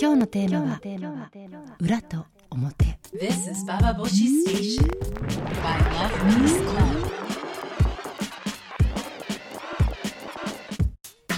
今日のテーマは裏と表。This is Baba Boshi Station by Love Peace Club.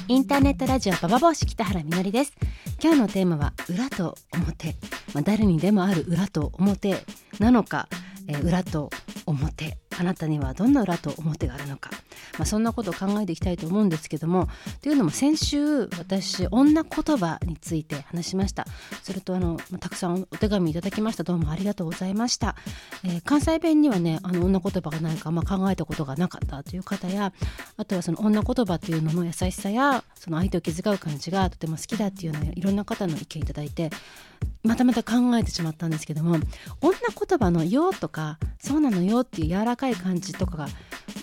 インターネットラジオババ帽子北原みのりです。今日のテーマは裏と表、まあ、誰にでもある裏と表。なのか、えー裏と表。あなたにはどんな裏と表があるのか、まあ、そんなことを考えていきたいと思うんですけどもというのも先週私女言葉について話しました。それとあのたくさんお手紙いただきました。どうもありがとうございました、えー関西弁にはねあの女言葉がないか、まあ、考えたことがなかったという方やあとはその女言葉っていうのの優しさやその相手を気遣う感じがとても好きだっていうのをいろんな方の意見いただいてまたまた考えてしまったんですけども女言葉の「よ」とか「そうなのよ」っていう柔らかい感じとかが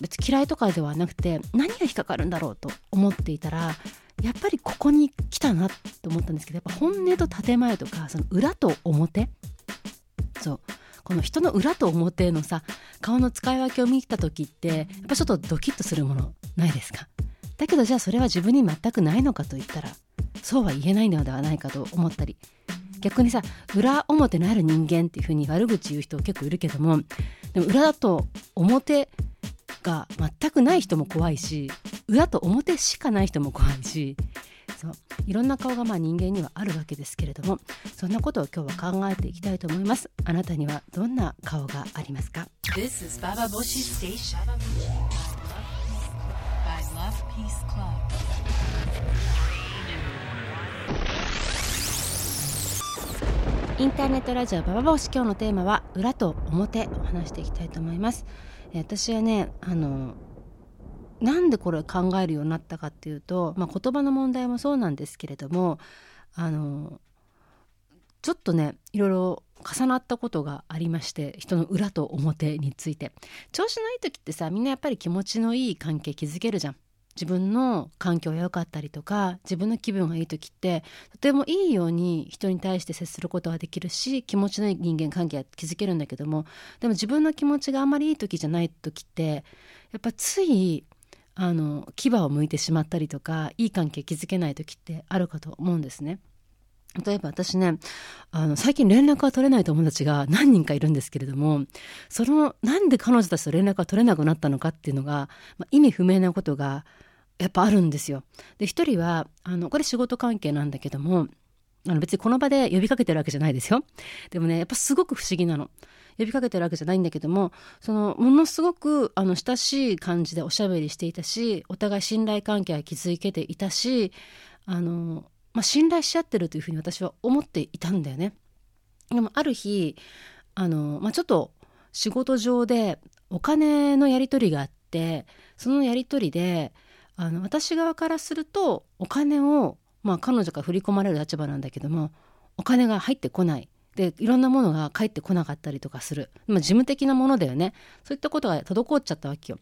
別に嫌いとかではなくて何が引っかかるんだろうと思っていたらやっぱりここに来たなと思ったんですけどやっぱ本音と建前とかその裏と表そうこの人の裏と表のさ顔の使い分けを見た時ってやっぱちょっとドキッとするものないですか？だけどじゃあそれは自分に全くないのかと言ったらそうは言えないのではないかと思ったり逆にさ裏表のある人間っていう風に悪口言う人結構いるけどもでも裏だと表が全くない人も怖いし裏と表しかない人も怖いしそういろんな顔がまあ人間にはあるわけですけれどもそんなことを今日は考えていきたいと思います。あなたにはどんな顔がありますか？This is Baba Boshi Station. By Love Peace Club. インターネットラジオババ帽子今日のテーマは裏と表を話していきたいと思います。えー私はねあのなんでこれ考えるようになったかっていうと、まあ、言葉の問題もそうなんですけれどもあのちょっとねいろいろ重なったことがありまして人の裏と表について。調子のいい時ってさみんなやっぱり気持ちのいい関係築けるじゃん。自分の環境が良かったりとか自分の気分がいい時ってとてもいいように人に対して接することができるし気持ちのいい人間関係は築けるんだけどもでも自分の気持ちがあんまりいい時じゃない時ってやっぱついあの牙をむいてしまったりとかいい関係築けない時ってあるかと思うんですね。例えば私ねあの最近連絡が取れない友達が何人かいるんですけれどもそのなんで彼女たちと連絡が取れなくなったのかっていうのが、まあ、意味不明なことがやっぱあるんですよ。で一人はあのこれ仕事関係なんだけどもあの別にこの場で呼びかけてるわけじゃないですよ。でもねやっぱすごく不思議なの。呼びかけてるわけじゃないんだけどもそのものすごくあの親しい感じでおしゃべりしていたしお互い信頼関係は築けていたしあの、まあ、信頼し合ってるというふうに私は思っていたんだよね。でもある日あの、まあ、ちょっと仕事上でお金のやり取りがあってそのやり取りであの私側からするとお金を、まあ、彼女が振り込まれる立場なんだけどもお金が入ってこないでいろんなものが返ってこなかったりとかする、まあ、事務的なものだよねそういったことが滞っちゃったわけよ。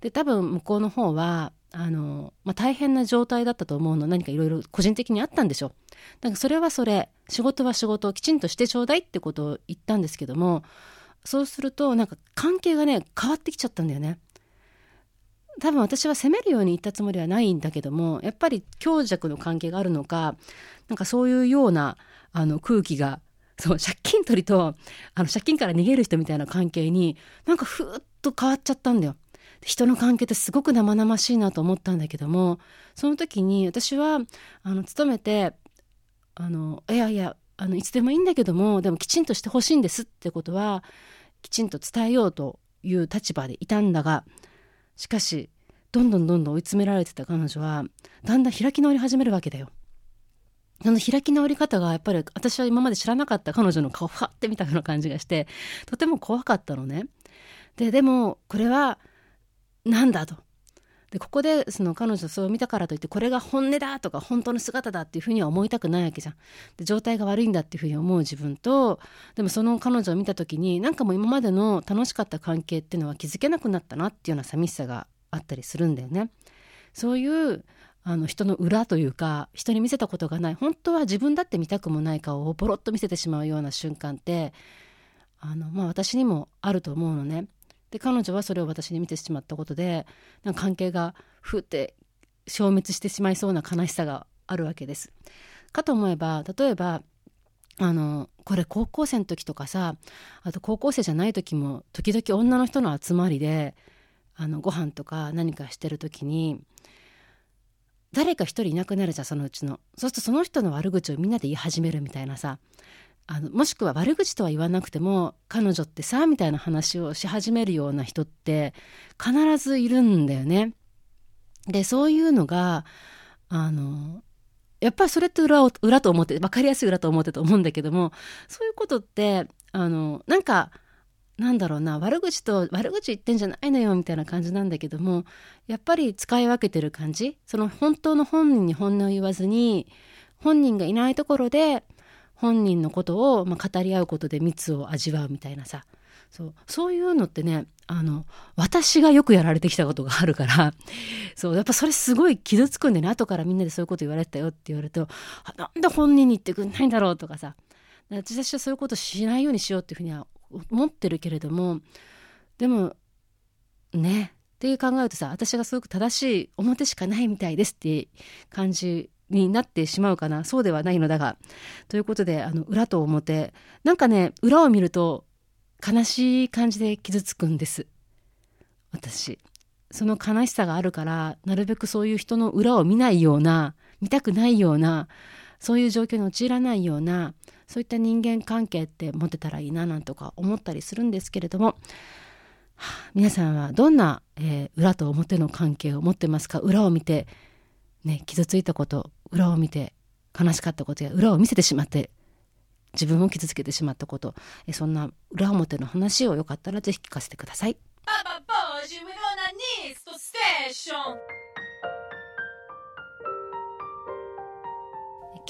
で多分向こうの方はあの、まあ、大変な状態だったと思うの何かいろいろ個人的にあったんでしょだからそれはそれ仕事は仕事をきちんとしてちょうだいってことを言ったんですけどもそうするとなんか関係がね変わってきちゃったんだよね。多分私は責めるように言ったつもりはないんだけどもやっぱり強弱の関係があるのかなんかそういうようなあの空気がそう借金取りとあの借金から逃げる人みたいな関係になんかふーっと変わっちゃったんだよ。人の関係ってすごく生々しいなと思ったんだけどもその時に私はあの勤めてあのいやいやあのいつでもいいんだけどもでもきちんとしてほしいんですってことはきちんと伝えようという立場でいたんだがしかしどんどんどんどん追い詰められてた彼女はだんだん開き直り始めるわけだよ。その開き直り方がやっぱり私は今まで知らなかった彼女の顔をファって見たような感じがしてとても怖かったのね。ででもこれはなんだと。でここでその彼女そう見たからといってこれが本音だとか本当の姿だっていうふうには思いたくないわけじゃん。で状態が悪いんだっていうふうに思う自分とでもその彼女を見た時になんかもう今までの楽しかった関係っていうのは気づけなくなったなっていうような寂しさがあったりするんだよね。そういうあの人の裏というか人に見せたことがない本当は自分だって見たくもない顔をポロッと見せてしまうような瞬間ってあの、まあ、私にもあると思うのね。で彼女はそれを私に見てしまったことでなんか関係がふって消滅してしまいそうな悲しさがあるわけです。かと思えば例えばあのこれ高校生の時とかさあと高校生じゃない時も時々女の人の集まりであのご飯とか何かしてる時に誰か一人いなくなるじゃんそのうちのそうするとその人の悪口をみんなで言い始めるみたいなさあのもしくは悪口とは言わなくても彼女ってさみたいな話をし始めるような人って必ずいるんだよね。でそういうのがあのやっぱりそれって裏を裏と思って分かりやすい裏と思ってと思うんだけどもそういうことってあのなんかなんだろうな悪口と悪口言ってんじゃないのよみたいな感じなんだけどもやっぱり使い分けてる感じ？その本当の本人に本音を言わずに本人がいないところで本人のことを、まあ、語り合うことで蜜を味わうみたいなさ。そうそういうのってねあの私がよくやられてきたことがあるから。そうやっぱそれすごい傷つくんでね後からみんなでそういうこと言われてたよって言われるとなんで本人に言ってくんないんだろうとかさ。私はそういうことしないようにしようっていうふうには思ってるけれどもでもねっていう考えるとさ私がすごく正しい表しかないみたいですって感じになってしまうかな。そうではないのだが。ということであの裏と表。なんかね裏を見ると悲しい感じで傷つくんです。私。その悲しさがあるからなるべくそういう人の裏を見ないような見たくないようなそういう状況に陥らないようなそういった人間関係って持てたらいいななんとか思ったりするんですけれども、皆さんはどんな、えー、裏と表の関係を持ってますか？裏を見て、ね、傷ついたこと裏を見て悲しかったことや裏を見せてしまって自分を傷つけてしまったことえそんな裏表の話をよかったらぜひ聞かせてください。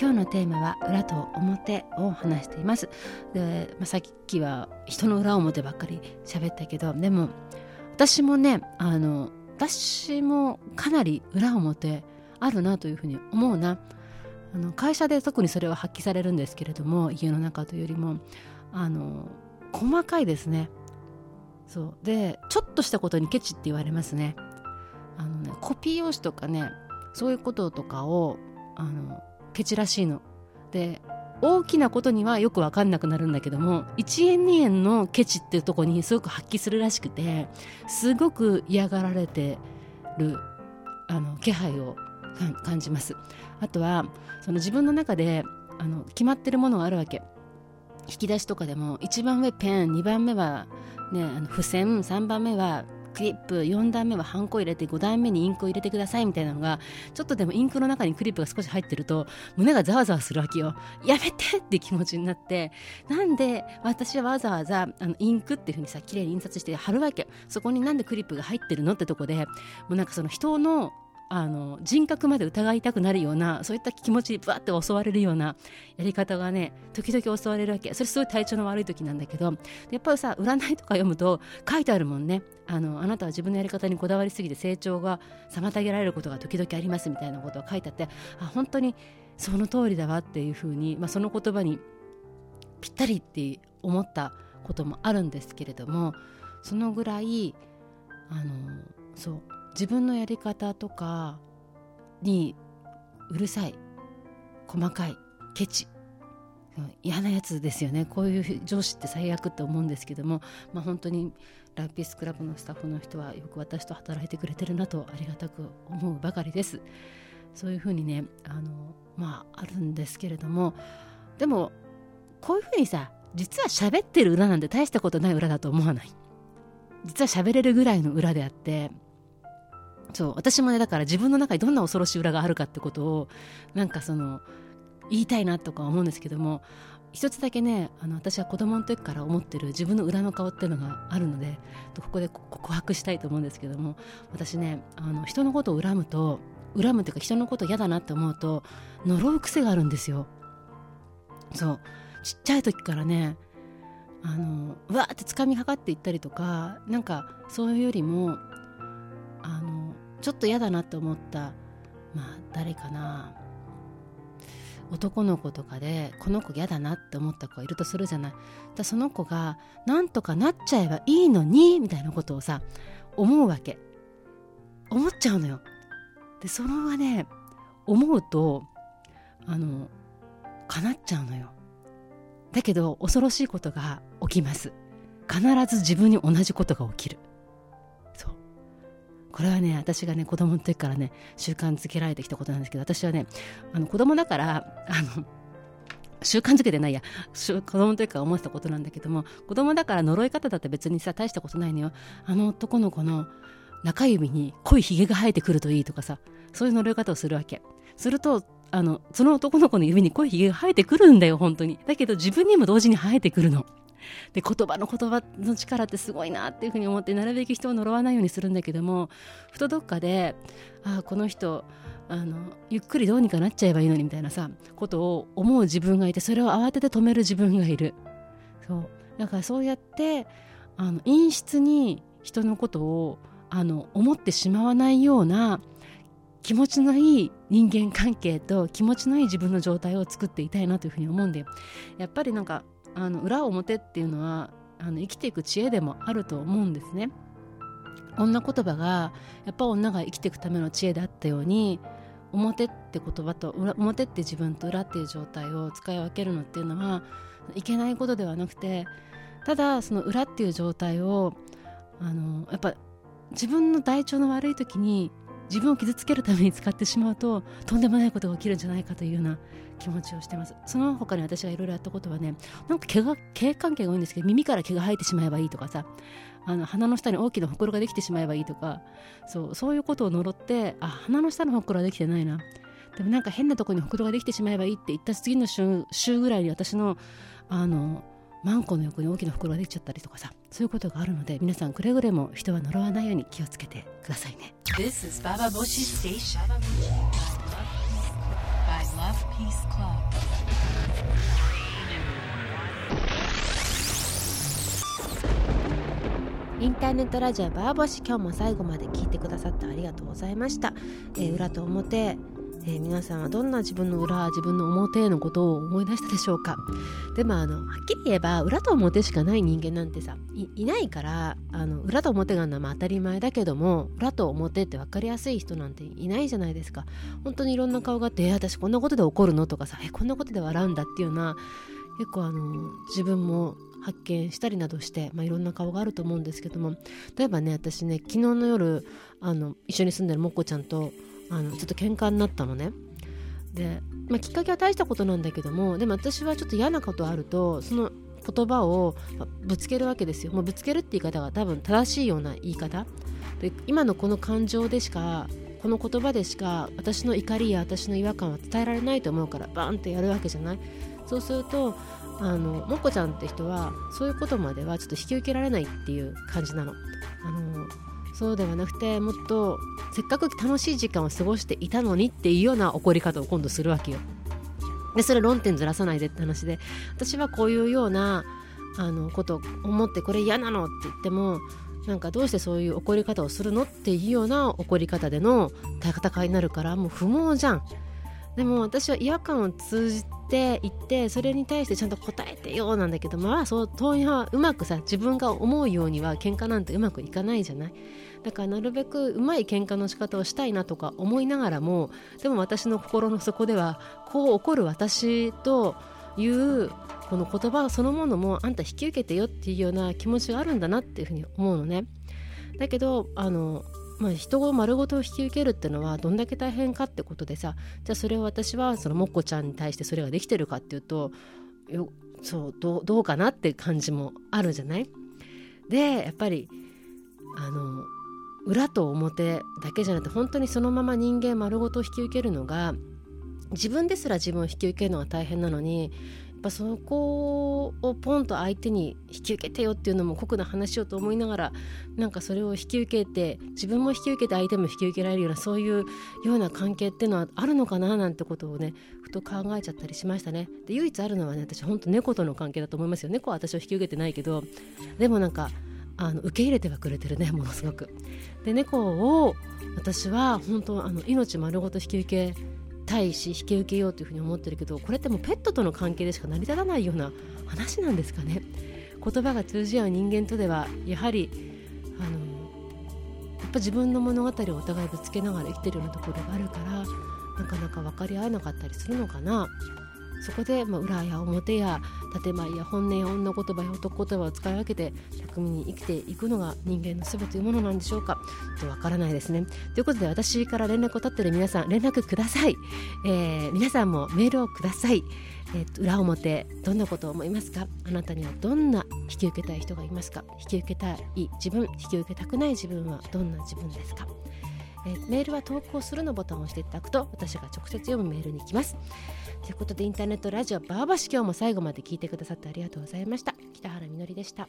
今日のテーマは裏と表を話しています。で、まあ、さっきは人の裏表ばっかり喋ったけどでも私もねあの私もかなり裏表あるなというふうに思うな。あの会社で特にそれは発揮されるんですけれども家の中というよりもあの細かいですね。そう。でちょっとしたことにケチって言われますね。あのねコピー用紙とかねそういうこととかをあのケチらしいの。で大きなことにはよく分かんなくなるんだけども1円2円のケチっていうとこにすごく発揮するらしくてすごく嫌がられてるあの気配を感じます。あとはその自分の中であの決まってるものがあるわけ。引き出しとかでも1番目ペン2番目は、ね、あの付箋3番目はクリップ4段目はハンコ入れて5段目にインクを入れてくださいみたいなのがちょっとでもインクの中にクリップが少し入ってると胸がざわざわするわけよ。やめてって気持ちになってなんで私はわざわざあのインクっていう風にさ綺麗に印刷して貼るわけ。そこになんでクリップが入ってるのってとこでもうなんかその人のあの人格まで疑いたくなるようなそういった気持ちにバーって襲われるようなやり方がね時々襲われるわけ。それすごい体調の悪い時なんだけどやっぱりさ占いとか読むと書いてあるもんね。あのあなたは自分のやり方にこだわりすぎて成長が妨げられることが時々ありますみたいなことが書いてあってあ本当にその通りだわっていうふうに、まあ、その言葉にぴったりって思ったこともあるんですけれどもそのぐらいあのそう自分のやり方とかにうるさい細かいケチ嫌なやつですよね。こういう上司って最悪って思うんですけども、まあ、本当にラピースクラブのスタッフの人はよく私と働いてくれてるなとありがたく思うばかりです。そういうふうにねあのまああるんですけれどもでもこういうふうにさ実は喋ってる裏なんて大したことない裏だと思わない？実は喋れるぐらいの裏であってそう私もねだから自分の中にどんな恐ろしい裏があるかってことをなんかその言いたいなとか思うんですけども一つだけねあの私は子供の時から思ってる自分の裏の顔っていうのがあるのでここで告白したいと思うんですけども私ねあの人のことを恨むと恨むっていうか人のこと嫌だなって思うと呪う癖があるんですよ。そうちっちゃい時からねあのわーって掴みかかっていったりとかなんかそういうよりもあのちょっと嫌だなって思ったまあ誰かな。男の子とかでこの子嫌だなって思った子がいるとするじゃない。だその子がなんとかなっちゃえばいいのにみたいなことをさ思うわけ。思っちゃうのよ。でそれはね思うとあの叶っちゃうのよ。だけど恐ろしいことが起きます。必ず自分に同じことが起きる。これはね私がね子供の時からね習慣づけられてきたことなんですけど私はねあの子供だからあの習慣づけてないや子供の時から思ってたことなんだけども子供だから呪い方だって別にさ大したことないのよ。あの男の子の中指に濃いひげが生えてくるといいとかさそういう呪い方をするわけ。するとあのその男の子の指に濃いひげが生えてくるんだよ本当に。だけど自分にも同時に生えてくるの。で言葉の言葉の力ってすごいなっていうふうに思ってなるべく人を呪わないようにするんだけどもふとどっかでああこの人あのゆっくりどうにかなっちゃえばいいのにみたいなさことを思う自分がいてそれを慌てて止める自分がいる。そう。だからそうやってあの陰湿に人のことをあの思ってしまわないような気持ちのいい人間関係と気持ちのいい自分の状態を作っていたいなというふうに思うんでやっぱりなんかあの裏表っていうのはあの生きていく知恵でもあると思うんですね。女言葉がやっぱ女が生きていくための知恵であったように表って言葉と裏表って自分と裏っていう状態を使い分けるのっていうのはいけないことではなくてただその裏っていう状態をあのやっぱ自分の体調の悪い時に自分を傷つけるために使ってしまうととんでもないことが起きるんじゃないかというような気持ちをしてます。その他に私がいろいろやったことはねなんか毛が毛関係が多いんですけど耳から毛が生えてしまえばいいとかさあの鼻の下に大きなほくろができてしまえばいいとかそうそういうことを呪ってあ鼻の下のほくろはできてないな。でもなんか変なとこにほくろができてしまえばいいって言った次の週ぐらいに私のあのマンコの横に大きな袋ができちゃったりとかさそういうことがあるので皆さんくれぐれも人は呪わないように気をつけてくださいね。This is Baba Boshi Station. By Love Peace Club. インターネットラジオバーボシ。今日も最後まで聞いてくださってありがとうございました、えー裏と表、えー皆さんはどんな自分の裏自分の表のことを思い出したでしょうか？でもあのはっきり言えば裏と表しかない人間なんてさいいないからあの裏と表があるのは当たり前だけども裏と表って分かりやすい人なんていないじゃないですか本当にいろんな顔があって「え私こんなことで怒るの?」とかさ「えこんなことで笑うんだ」っていうような結構あの自分も発見したりなどして、まあ、いろんな顔があると思うんですけども例えばね私ね昨日の夜あの一緒に住んでるもっこちゃんとあのちょっと喧嘩になったのね。で、まあ、きっかけは大したことなんだけどもでも私はちょっと嫌なことあるとその言葉をぶつけるわけですよ。もうぶつけるって言い方が多分正しいような言い方で今のこの感情でしかこの言葉でしか私の怒りや私の違和感は伝えられないと思うからバーンってやるわけじゃないそうするとあのもこちゃんって人はそういうことまではちょっと引き受けられないっていう感じなのあのそうではなくてもっとせっかく楽しい時間を過ごしていたのにっていうような怒り方を今度するわけよ。でそれ論点ずらさないでって話で。私はこういうようなあのことを思ってこれ嫌なのって言ってもなんかどうしてそういう怒り方をするのっていうような怒り方での戦いになるからもう不毛じゃん。でも私は違和感を通じていってそれに対してちゃんと答えてよなんだけどまあそう当然はうまくさ自分が思うようには喧嘩なんてうまくいかないじゃない？だからなるべくうまい喧嘩の仕方をしたいなとか思いながらもでも私の心の底ではこう怒る私というこの言葉そのものもあんた引き受けてよっていうような気持ちがあるんだなっていうふうに思うのね。だけどあのまあ、人を丸ごと引き受けるっていうのはどんだけ大変かってことでさじゃあそれを私はそのもっこちゃんに対してそれができてるかっていうとよそうどうどうかなって感じもあるじゃない？でやっぱりあの裏と表だけじゃなくて本当にそのまま人間丸ごと引き受けるのが自分ですら自分を引き受けるのが大変なのにやっぱそこをポンと相手に引き受けてよっていうのも酷な話をと思いながらなんかそれを引き受けて自分も引き受けて相手も引き受けられるようなそういうような関係っていうのはあるのかななんてことをねふと考えちゃったりしましたね。で唯一あるのはね私本当猫との関係だと思いますよ猫は私を引き受けてないけどでもなんかあの受け入れてはくれてるねものすごく。で猫を私は本当あの命丸ごと引き受けたいし引き受けようというふうに思ってるけどこれってもうペットとの関係でしか成り立たないような話なんですかね言葉が通じ合う人間とではやはりあのやっぱ自分の物語をお互いぶつけながら生きてるようなところがあるからなかなか分かり合えなかったりするのかなそこで、まあ、裏や表や建前や本音や女言葉や男言葉を使い分けて巧みに生きていくのが人間の全てというものなんでしょうか。ちょっとわからないですね。ということで私から連絡を取っている皆さん連絡ください、えー、皆さんもメールをください、えー、裏表どんなことを思いますか？あなたにはどんな引き受けたい人がいますか？引き受けたい自分引き受けたくない自分はどんな自分ですか？えー、メールは投稿するのボタンを押していただくと私が直接読むメールに行きます。ということでインターネットラジオバーバシ今日も最後まで聞いてくださってありがとうございました。北原みのりでした。